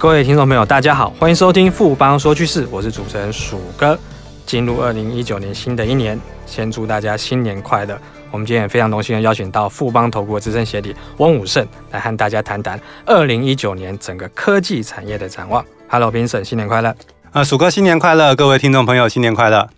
各位听众朋友，大家好，欢迎收听富邦说趋势，我是主持人鼠哥。进入二零一九年新的一年，先祝大家新年快乐。我们今天也非常荣幸的邀请到富邦投顾的资深协理翁武胜来和大家谈谈二零一九年整个科技产业的展望。Hello，Vincent，新年快乐！啊，鼠哥新年快乐！各位听众朋友，新年快乐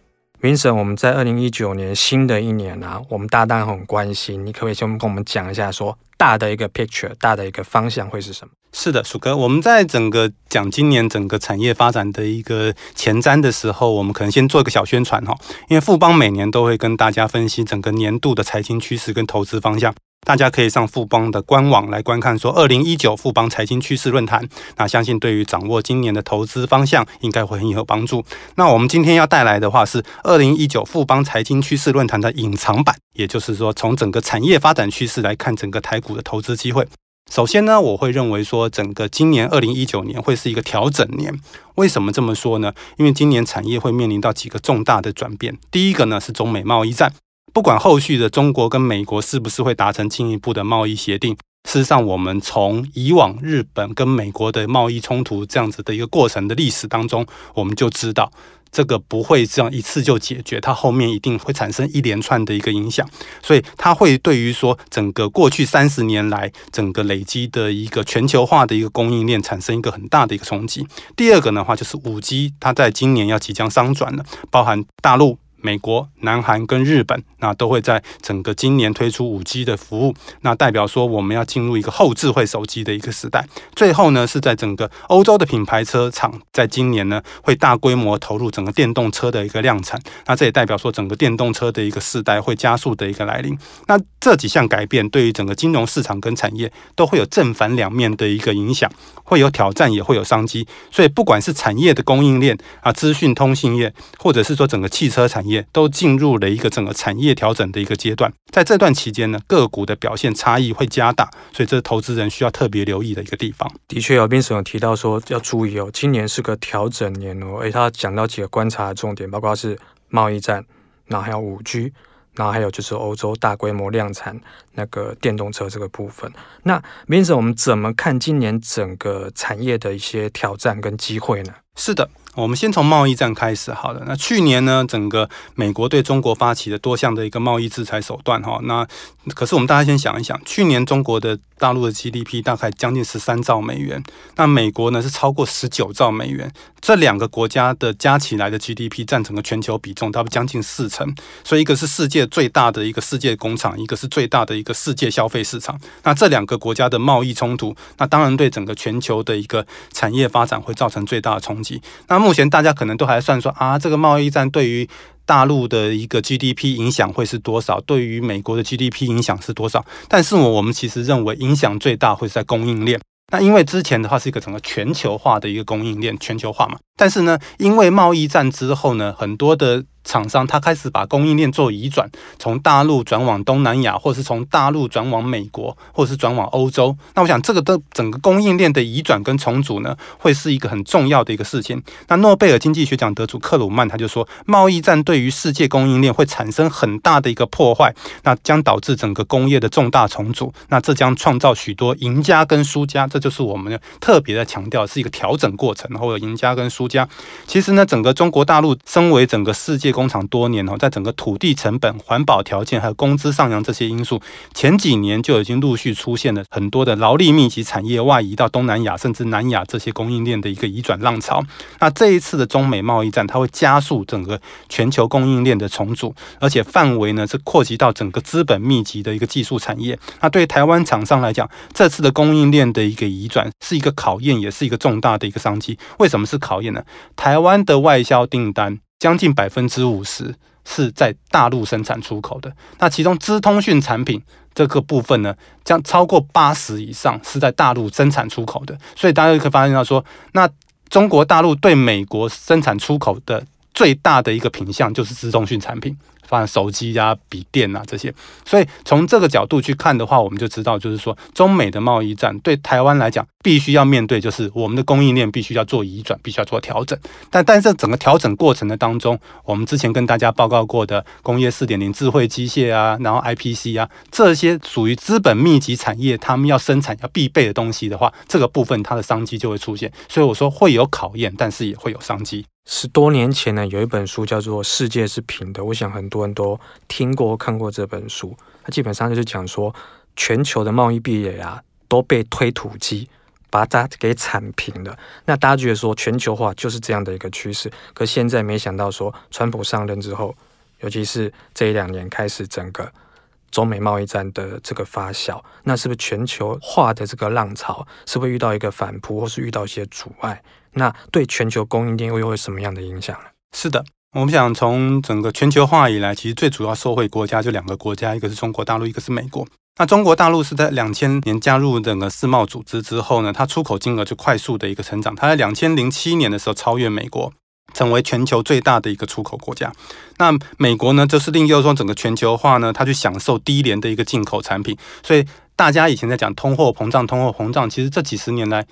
！Vincent，我们在二零一九年新的一年啊，我们大家很关心，你可不可以先跟我们讲一下，说大的一个 picture，大的一个方向会是什么？是的，鼠哥，我们在整个讲今年整个产业发展的一个前瞻的时候，我们可能先做一个小宣传哈，因为富邦每年都会跟大家分析整个年度的财经趋势跟投资方向，大家可以上富邦的官网来观看，说二零一九富邦财经趋势论坛，那相信对于掌握今年的投资方向应该会很有帮助。那我们今天要带来的话是二零一九富邦财经趋势论坛的隐藏版，也就是说从整个产业发展趋势来看整个台股的投资机会。首先呢，我会认为说，整个今年二零一九年会是一个调整年。为什么这么说呢？因为今年产业会面临到几个重大的转变。第一个呢是中美贸易战，不管后续的中国跟美国是不是会达成进一步的贸易协定，事实上我们从以往日本跟美国的贸易冲突这样子的一个过程的历史当中，我们就知道。这个不会这样一次就解决，它后面一定会产生一连串的一个影响，所以它会对于说整个过去三十年来整个累积的一个全球化的一个供应链产生一个很大的一个冲击。第二个的话就是五 G，它在今年要即将商转了，包含大陆。美国、南韩跟日本，那都会在整个今年推出五 G 的服务，那代表说我们要进入一个后智慧手机的一个时代。最后呢，是在整个欧洲的品牌车厂，在今年呢会大规模投入整个电动车的一个量产，那这也代表说整个电动车的一个时代会加速的一个来临。那这几项改变对于整个金融市场跟产业都会有正反两面的一个影响，会有挑战，也会有商机。所以不管是产业的供应链啊，资讯通信业，或者是说整个汽车产业。也都进入了一个整个产业调整的一个阶段，在这段期间呢，个股的表现差异会加大，所以这是投资人需要特别留意的一个地方。的确，有 Vincent 有提到说要注意哦，今年是个调整年哦，诶，他讲到几个观察的重点，包括是贸易战，然后还有五 G，然后还有就是欧洲大规模量产那个电动车这个部分。那姚斌总我们怎么看今年整个产业的一些挑战跟机会呢？是的。我们先从贸易战开始好了。那去年呢，整个美国对中国发起的多项的一个贸易制裁手段哈，那可是我们大家先想一想，去年中国的大陆的 GDP 大概将近十三兆美元，那美国呢是超过十九兆美元，这两个国家的加起来的 GDP 占整个全球比重，它不将近四成。所以一个是世界最大的一个世界工厂，一个是最大的一个世界消费市场。那这两个国家的贸易冲突，那当然对整个全球的一个产业发展会造成最大的冲那目前大家可能都还算说啊，这个贸易战对于大陆的一个 GDP 影响会是多少？对于美国的 GDP 影响是多少？但是我我们其实认为影响最大会是在供应链。那因为之前的话是一个整个全球化的一个供应链，全球化嘛。但是呢，因为贸易战之后呢，很多的厂商他开始把供应链做移转，从大陆转往东南亚，或是从大陆转往美国，或是转往欧洲。那我想这个的整个供应链的移转跟重组呢，会是一个很重要的一个事情。那诺贝尔经济学奖得主克鲁曼他就说，贸易战对于世界供应链会产生很大的一个破坏，那将导致整个工业的重大重组。那这将创造许多赢家跟输家，这就是我们特别的强调，是一个调整过程，或者赢家跟输家。其实呢，整个中国大陆身为整个世界工工厂多年哦，在整个土地成本、环保条件还有工资上扬这些因素，前几年就已经陆续出现了很多的劳力密集产业外移到东南亚甚至南亚这些供应链的一个移转浪潮。那这一次的中美贸易战，它会加速整个全球供应链的重组，而且范围呢是扩及到整个资本密集的一个技术产业。那对台湾厂商来讲，这次的供应链的一个移转是一个考验，也是一个重大的一个商机。为什么是考验呢？台湾的外销订单将近百分之五十是在大陆生产出口的，那其中资通讯产品这个部分呢，将超过八十以上是在大陆生产出口的，所以大家就可以发现到说，那中国大陆对美国生产出口的最大的一个品项就是资通讯产品。放手机啊、笔电啊这些。所以从这个角度去看的话，我们就知道，就是说中美的贸易战对台湾来讲，必须要面对，就是我们的供应链必须要做移转，必须要做调整。但但是整个调整过程的当中，我们之前跟大家报告过的工业四点零、智慧机械啊，然后 IPC 啊这些属于资本密集产业，他们要生产要必备的东西的话，这个部分它的商机就会出现。所以我说会有考验，但是也会有商机。十多年前呢，有一本书叫做《世界是平的》，我想很多人都听过、看过这本书。它基本上就是讲说，全球的贸易壁垒啊都被推土机把它给铲平了。那大家觉得说全球化就是这样的一个趋势，可现在没想到说，川普上任之后，尤其是这一两年开始整个中美贸易战的这个发酵，那是不是全球化的这个浪潮是不是遇到一个反扑，或是遇到一些阻碍？那对全球供应链又有什么样的影响呢？是的，我们想从整个全球化以来，其实最主要受惠国家就两个国家，一个是中国大陆，一个是美国。那中国大陆是在两千年加入整个世贸组织之后呢，它出口金额就快速的一个成长。它在两千零七年的时候超越美国，成为全球最大的一个出口国家。那美国呢，就是另一个说整个全球化呢，它去享受低廉的一个进口产品。所以大家以前在讲通货膨胀，通货膨胀，其实这几十年来。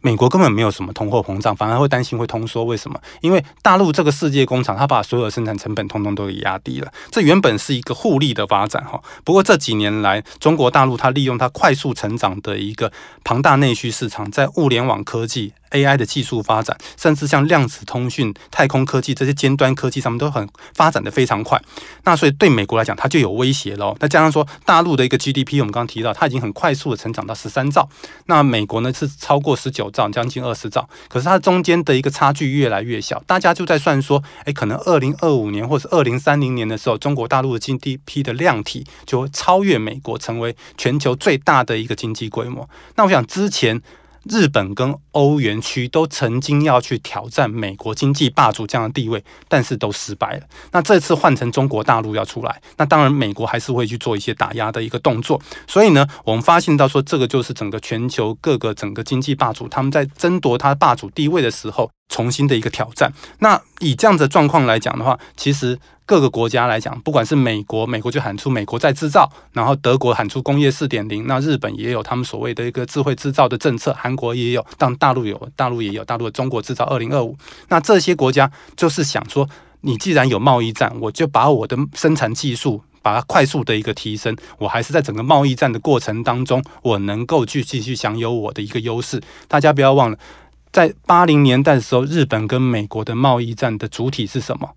美国根本没有什么通货膨胀，反而会担心会通缩。为什么？因为大陆这个世界工厂，它把所有的生产成本通通都给压低了。这原本是一个互利的发展哈。不过这几年来，中国大陆它利用它快速成长的一个庞大内需市场，在物联网科技。AI 的技术发展，甚至像量子通讯、太空科技这些尖端科技上面都很发展的非常快。那所以对美国来讲，它就有威胁喽。那加上说大陆的一个 GDP，我们刚刚提到，它已经很快速的成长到十三兆。那美国呢是超过十九兆，将近二十兆。可是它中间的一个差距越来越小，大家就在算说，哎，可能二零二五年或者二零三零年的时候，中国大陆的 GDP 的量体就会超越美国，成为全球最大的一个经济规模。那我想之前。日本跟欧元区都曾经要去挑战美国经济霸主这样的地位，但是都失败了。那这次换成中国大陆要出来，那当然美国还是会去做一些打压的一个动作。所以呢，我们发现到说，这个就是整个全球各个整个经济霸主他们在争夺他霸主地位的时候，重新的一个挑战。那以这样的状况来讲的话，其实。各个国家来讲，不管是美国，美国就喊出“美国在制造”，然后德国喊出“工业四点零”，那日本也有他们所谓的一个智慧制造的政策，韩国也有，当大陆有，大陆也有，大陆的中国制造二零二五。那这些国家就是想说，你既然有贸易战，我就把我的生产技术把它快速的一个提升，我还是在整个贸易战的过程当中，我能够去继续享有我的一个优势。大家不要忘了，在八零年代的时候，日本跟美国的贸易战的主体是什么？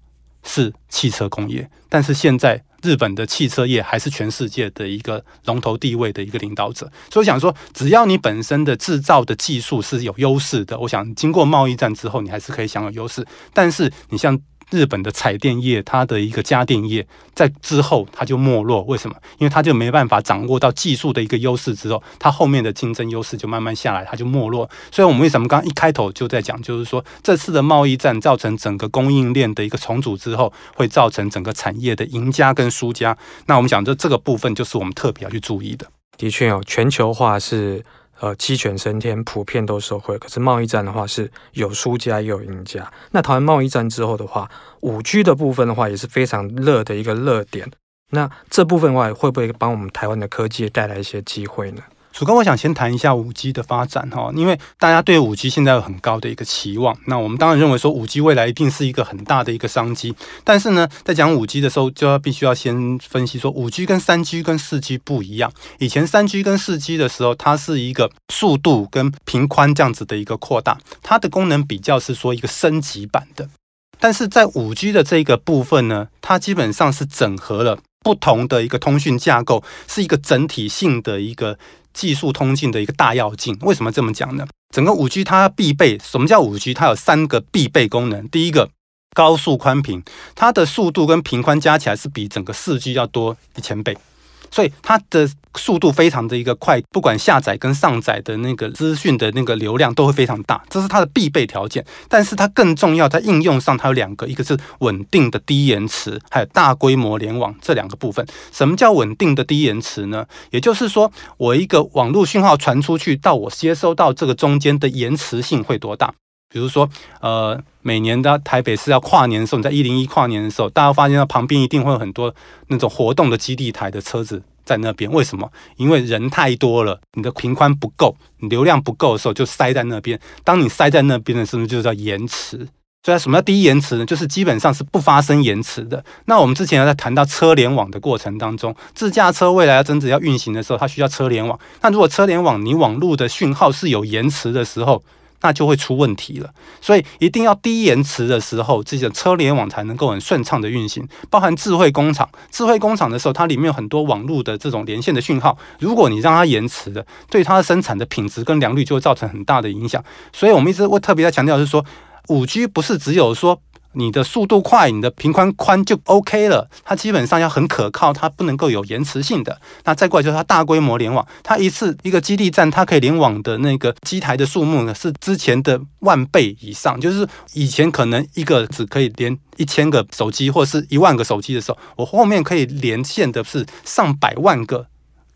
是汽车工业，但是现在日本的汽车业还是全世界的一个龙头地位的一个领导者，所以想说，只要你本身的制造的技术是有优势的，我想经过贸易战之后，你还是可以享有优势。但是你像。日本的彩电业，它的一个家电业，在之后它就没落。为什么？因为它就没办法掌握到技术的一个优势之后，它后面的竞争优势就慢慢下来，它就没落。所以，我们为什么刚刚一开头就在讲，就是说这次的贸易战造成整个供应链的一个重组之后，会造成整个产业的赢家跟输家。那我们讲这这个部分，就是我们特别要去注意的。的确哦，全球化是。呃，鸡犬升天，普遍都受惠。可是贸易战的话，是有输家也有赢家。那台湾贸易战之后的话，五 G 的部分的话，也是非常热的一个热点。那这部分的话，会不会帮我们台湾的科技带来一些机会呢？楚哥，我想先谈一下五 G 的发展哈，因为大家对五 G 现在有很高的一个期望。那我们当然认为说五 G 未来一定是一个很大的一个商机。但是呢，在讲五 G 的时候，就要必须要先分析说，五 G 跟三 G 跟四 G 不一样。以前三 G 跟四 G 的时候，它是一个速度跟频宽这样子的一个扩大，它的功能比较是说一个升级版的。但是在五 G 的这个部分呢，它基本上是整合了不同的一个通讯架构，是一个整体性的一个。技术通进的一个大要进，为什么这么讲呢？整个五 G 它必备，什么叫五 G？它有三个必备功能。第一个，高速宽频，它的速度跟频宽加起来是比整个四 G 要多一千倍。所以它的速度非常的一个快，不管下载跟上载的那个资讯的那个流量都会非常大，这是它的必备条件。但是它更重要，在应用上它有两个，一个是稳定的低延迟，还有大规模联网这两个部分。什么叫稳定的低延迟呢？也就是说，我一个网络讯号传出去到我接收到这个中间的延迟性会多大？比如说，呃，每年的台北市要跨年的时候，你在一零一跨年的时候，大家发现到旁边一定会有很多那种活动的基地台的车子在那边。为什么？因为人太多了，你的频宽不够，你流量不够的时候就塞在那边。当你塞在那边的时候，就叫延迟。所以什么叫低延迟呢？就是基本上是不发生延迟的。那我们之前在谈到车联网的过程当中，自驾车未来要真正要运行的时候，它需要车联网。那如果车联网你网络的讯号是有延迟的时候，那就会出问题了。所以一定要低延迟的时候，这些车联网才能够很顺畅的运行。包含智慧工厂，智慧工厂的时候，它里面有很多网络的这种连线的讯号，如果你让它延迟的，对它的生产的品质跟良率就会造成很大的影响。所以我们一直会特别在强调，是说。五 G 不是只有说你的速度快，你的频宽宽就 OK 了，它基本上要很可靠，它不能够有延迟性的。那再过来就是它大规模联网，它一次一个基地站，它可以联网的那个机台的数目呢，是之前的万倍以上。就是以前可能一个只可以连一千个手机或是一万个手机的时候，我后面可以连线的是上百万个。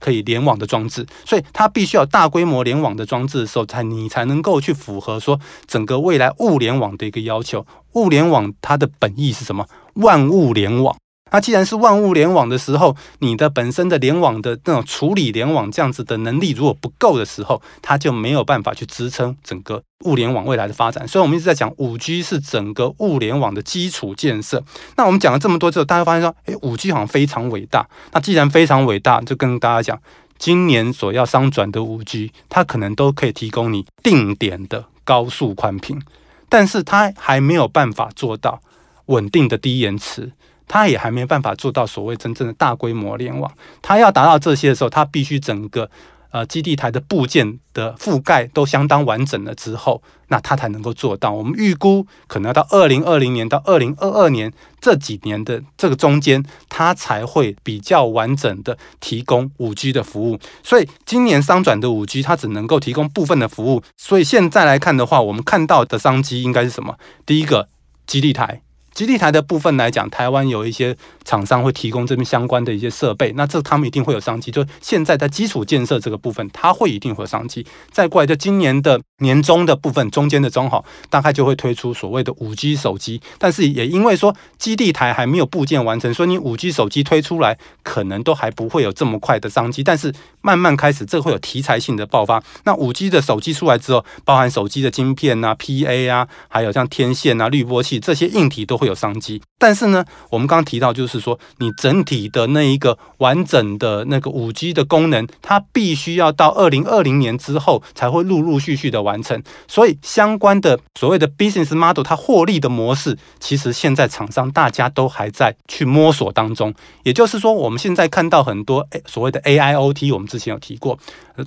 可以联网的装置，所以它必须要大规模联网的装置的时候，才你才能够去符合说整个未来物联网的一个要求。物联网它的本意是什么？万物联网。那既然是万物联网的时候，你的本身的联网的那种处理联网这样子的能力如果不够的时候，它就没有办法去支撑整个物联网未来的发展。所以，我们一直在讲五 G 是整个物联网的基础建设。那我们讲了这么多之后，大家发现说，诶，五 G 好像非常伟大。那既然非常伟大，就跟大家讲，今年所要商转的五 G，它可能都可以提供你定点的高速宽频，但是它还没有办法做到稳定的低延迟。它也还没办法做到所谓真正的大规模联网。它要达到这些的时候，它必须整个呃基地台的部件的覆盖都相当完整了之后，那它才能够做到。我们预估可能要到二零二零年到二零二二年这几年的这个中间，它才会比较完整的提供五 G 的服务。所以今年商转的五 G，它只能够提供部分的服务。所以现在来看的话，我们看到的商机应该是什么？第一个基地台。基地台的部分来讲，台湾有一些厂商会提供这边相关的一些设备，那这他们一定会有商机。就现在在基础建设这个部分，它会一定会有商机。再过来，就今年的年中的部分，中间的中好，大概就会推出所谓的五 G 手机。但是也因为说基地台还没有部件完成，所以你五 G 手机推出来，可能都还不会有这么快的商机。但是慢慢开始，这会有题材性的爆发。那五 G 的手机出来之后，包含手机的晶片啊、PA 啊，还有像天线啊、滤波器这些硬体都会。有商机，但是呢，我们刚刚提到，就是说，你整体的那一个完整的那个五 G 的功能，它必须要到二零二零年之后才会陆陆续续的完成。所以，相关的所谓的 business model，它获利的模式，其实现在厂商大家都还在去摸索当中。也就是说，我们现在看到很多所谓的 AIoT，我们之前有提过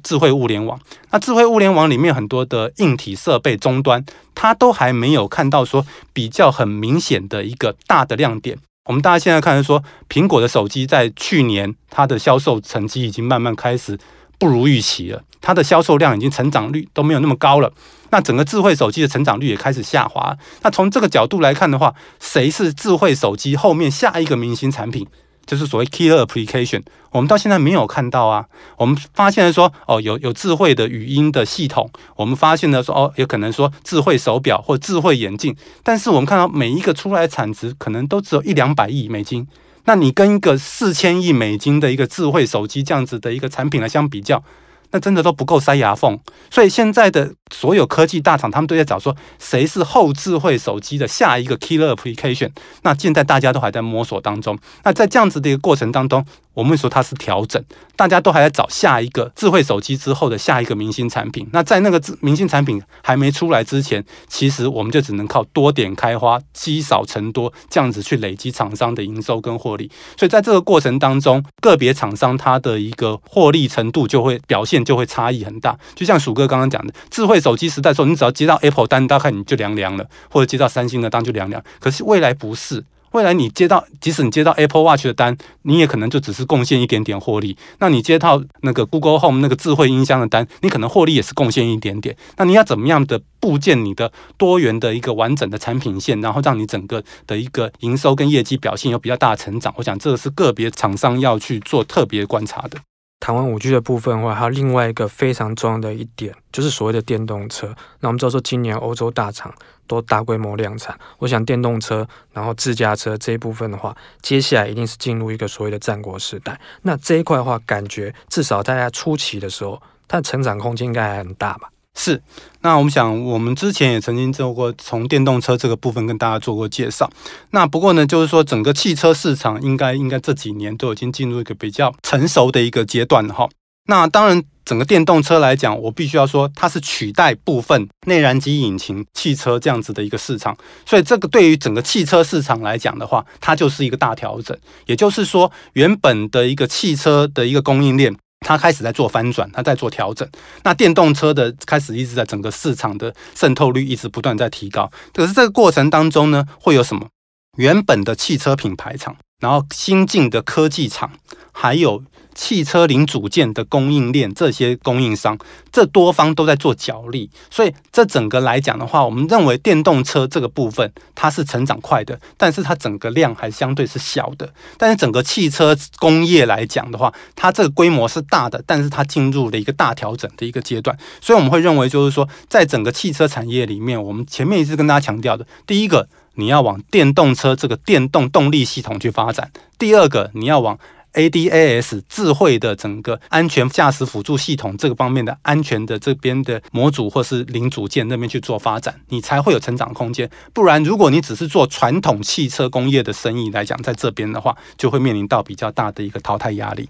智慧物联网。那智慧物联网里面很多的硬体设备终端。它都还没有看到说比较很明显的一个大的亮点。我们大家现在看说，苹果的手机在去年它的销售成绩已经慢慢开始不如预期了，它的销售量已经成长率都没有那么高了。那整个智慧手机的成长率也开始下滑。那从这个角度来看的话，谁是智慧手机后面下一个明星产品？就是所谓 killer application，我们到现在没有看到啊。我们发现说，哦，有有智慧的语音的系统，我们发现了说，哦，有可能说智慧手表或智慧眼镜，但是我们看到每一个出来的产值可能都只有一两百亿美金。那你跟一个四千亿美金的一个智慧手机这样子的一个产品来相比较，那真的都不够塞牙缝。所以现在的所有科技大厂，他们都在找说，谁是后智慧手机的下一个 killer application。那现在大家都还在摸索当中。那在这样子的一个过程当中，我们会说它是调整，大家都还在找下一个智慧手机之后的下一个明星产品。那在那个明星产品还没出来之前，其实我们就只能靠多点开花，积少成多，这样子去累积厂商的营收跟获利。所以在这个过程当中，个别厂商它的一个获利程度就会表现就会差异很大。就像鼠哥刚刚讲的，智慧手机时代的时候，你只要接到 Apple 单，大概你就凉凉了，或者接到三星的单就凉凉。可是未来不是。未来你接到，即使你接到 Apple Watch 的单，你也可能就只是贡献一点点获利。那你接到那个 Google Home 那个智慧音箱的单，你可能获利也是贡献一点点。那你要怎么样的部件你的多元的一个完整的产品线，然后让你整个的一个营收跟业绩表现有比较大的成长？我想这个是个别厂商要去做特别观察的。台湾五 G 的部分的话，还有另外一个非常重要的一点，就是所谓的电动车。那我们知道说，今年欧洲大厂都大规模量产，我想电动车，然后自驾车这一部分的话，接下来一定是进入一个所谓的战国时代。那这一块的话，感觉至少大家初期的时候，它的成长空间应该还很大吧？是。那我们想，我们之前也曾经做过从电动车这个部分跟大家做过介绍。那不过呢，就是说整个汽车市场应该应该这几年都已经进入一个比较成熟的一个阶段了哈。那当然，整个电动车来讲，我必须要说，它是取代部分内燃机引擎汽车这样子的一个市场，所以这个对于整个汽车市场来讲的话，它就是一个大调整。也就是说，原本的一个汽车的一个供应链，它开始在做翻转，它在做调整。那电动车的开始一直在整个市场的渗透率一直不断在提高。可是这个过程当中呢，会有什么？原本的汽车品牌厂，然后新进的科技厂，还有。汽车零组件的供应链，这些供应商，这多方都在做角力，所以这整个来讲的话，我们认为电动车这个部分它是成长快的，但是它整个量还相对是小的。但是整个汽车工业来讲的话，它这个规模是大的，但是它进入了一个大调整的一个阶段。所以我们会认为，就是说，在整个汽车产业里面，我们前面一直跟大家强调的，第一个，你要往电动车这个电动动力系统去发展；第二个，你要往 ADAS 智慧的整个安全驾驶辅助系统这个方面的安全的这边的模组或是零组件那边去做发展，你才会有成长空间。不然，如果你只是做传统汽车工业的生意来讲，在这边的话，就会面临到比较大的一个淘汰压力。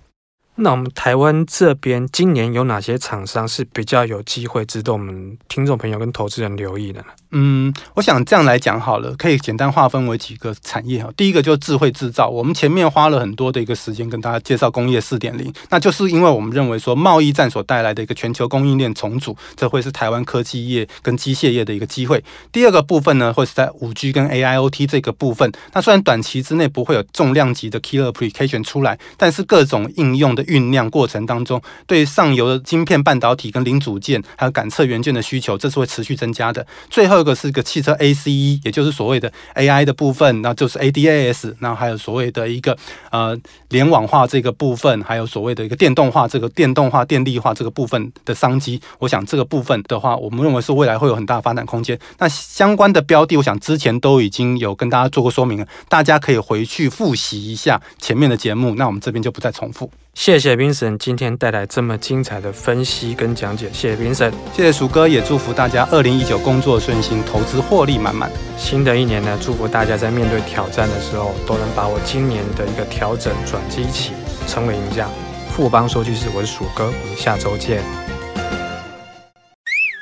那我们台湾这边今年有哪些厂商是比较有机会值得我们听众朋友跟投资人留意的呢？嗯，我想这样来讲好了，可以简单划分为几个产业哈。第一个就是智慧制造，我们前面花了很多的一个时间跟大家介绍工业四点零，那就是因为我们认为说贸易战所带来的一个全球供应链重组，这会是台湾科技业跟机械业的一个机会。第二个部分呢，会是在五 G 跟 AIoT 这个部分。那虽然短期之内不会有重量级的 killer application 出来，但是各种应用的酝酿过程当中，对上游的晶片、半导体跟零组件，还有感测元件的需求，这是会持续增加的。最后这个是个汽车 ACE，也就是所谓的 AI 的部分，那就是 ADAS，那还有所谓的一个呃联网化这个部分，还有所谓的一个电动化这个电动化、电力化这个部分的商机。我想这个部分的话，我们认为是未来会有很大的发展空间。那相关的标的，我想之前都已经有跟大家做过说明了，大家可以回去复习一下前面的节目。那我们这边就不再重复。谢谢 Vincent 今天带来这么精彩的分析跟讲解，谢谢 Vincent，谢谢鼠哥，也祝福大家二零一九工作顺心，投资获利满满。新的一年呢，祝福大家在面对挑战的时候，都能把握今年的一个调整转机期，成为赢家。富邦说句是，我是鼠哥，我们下周见。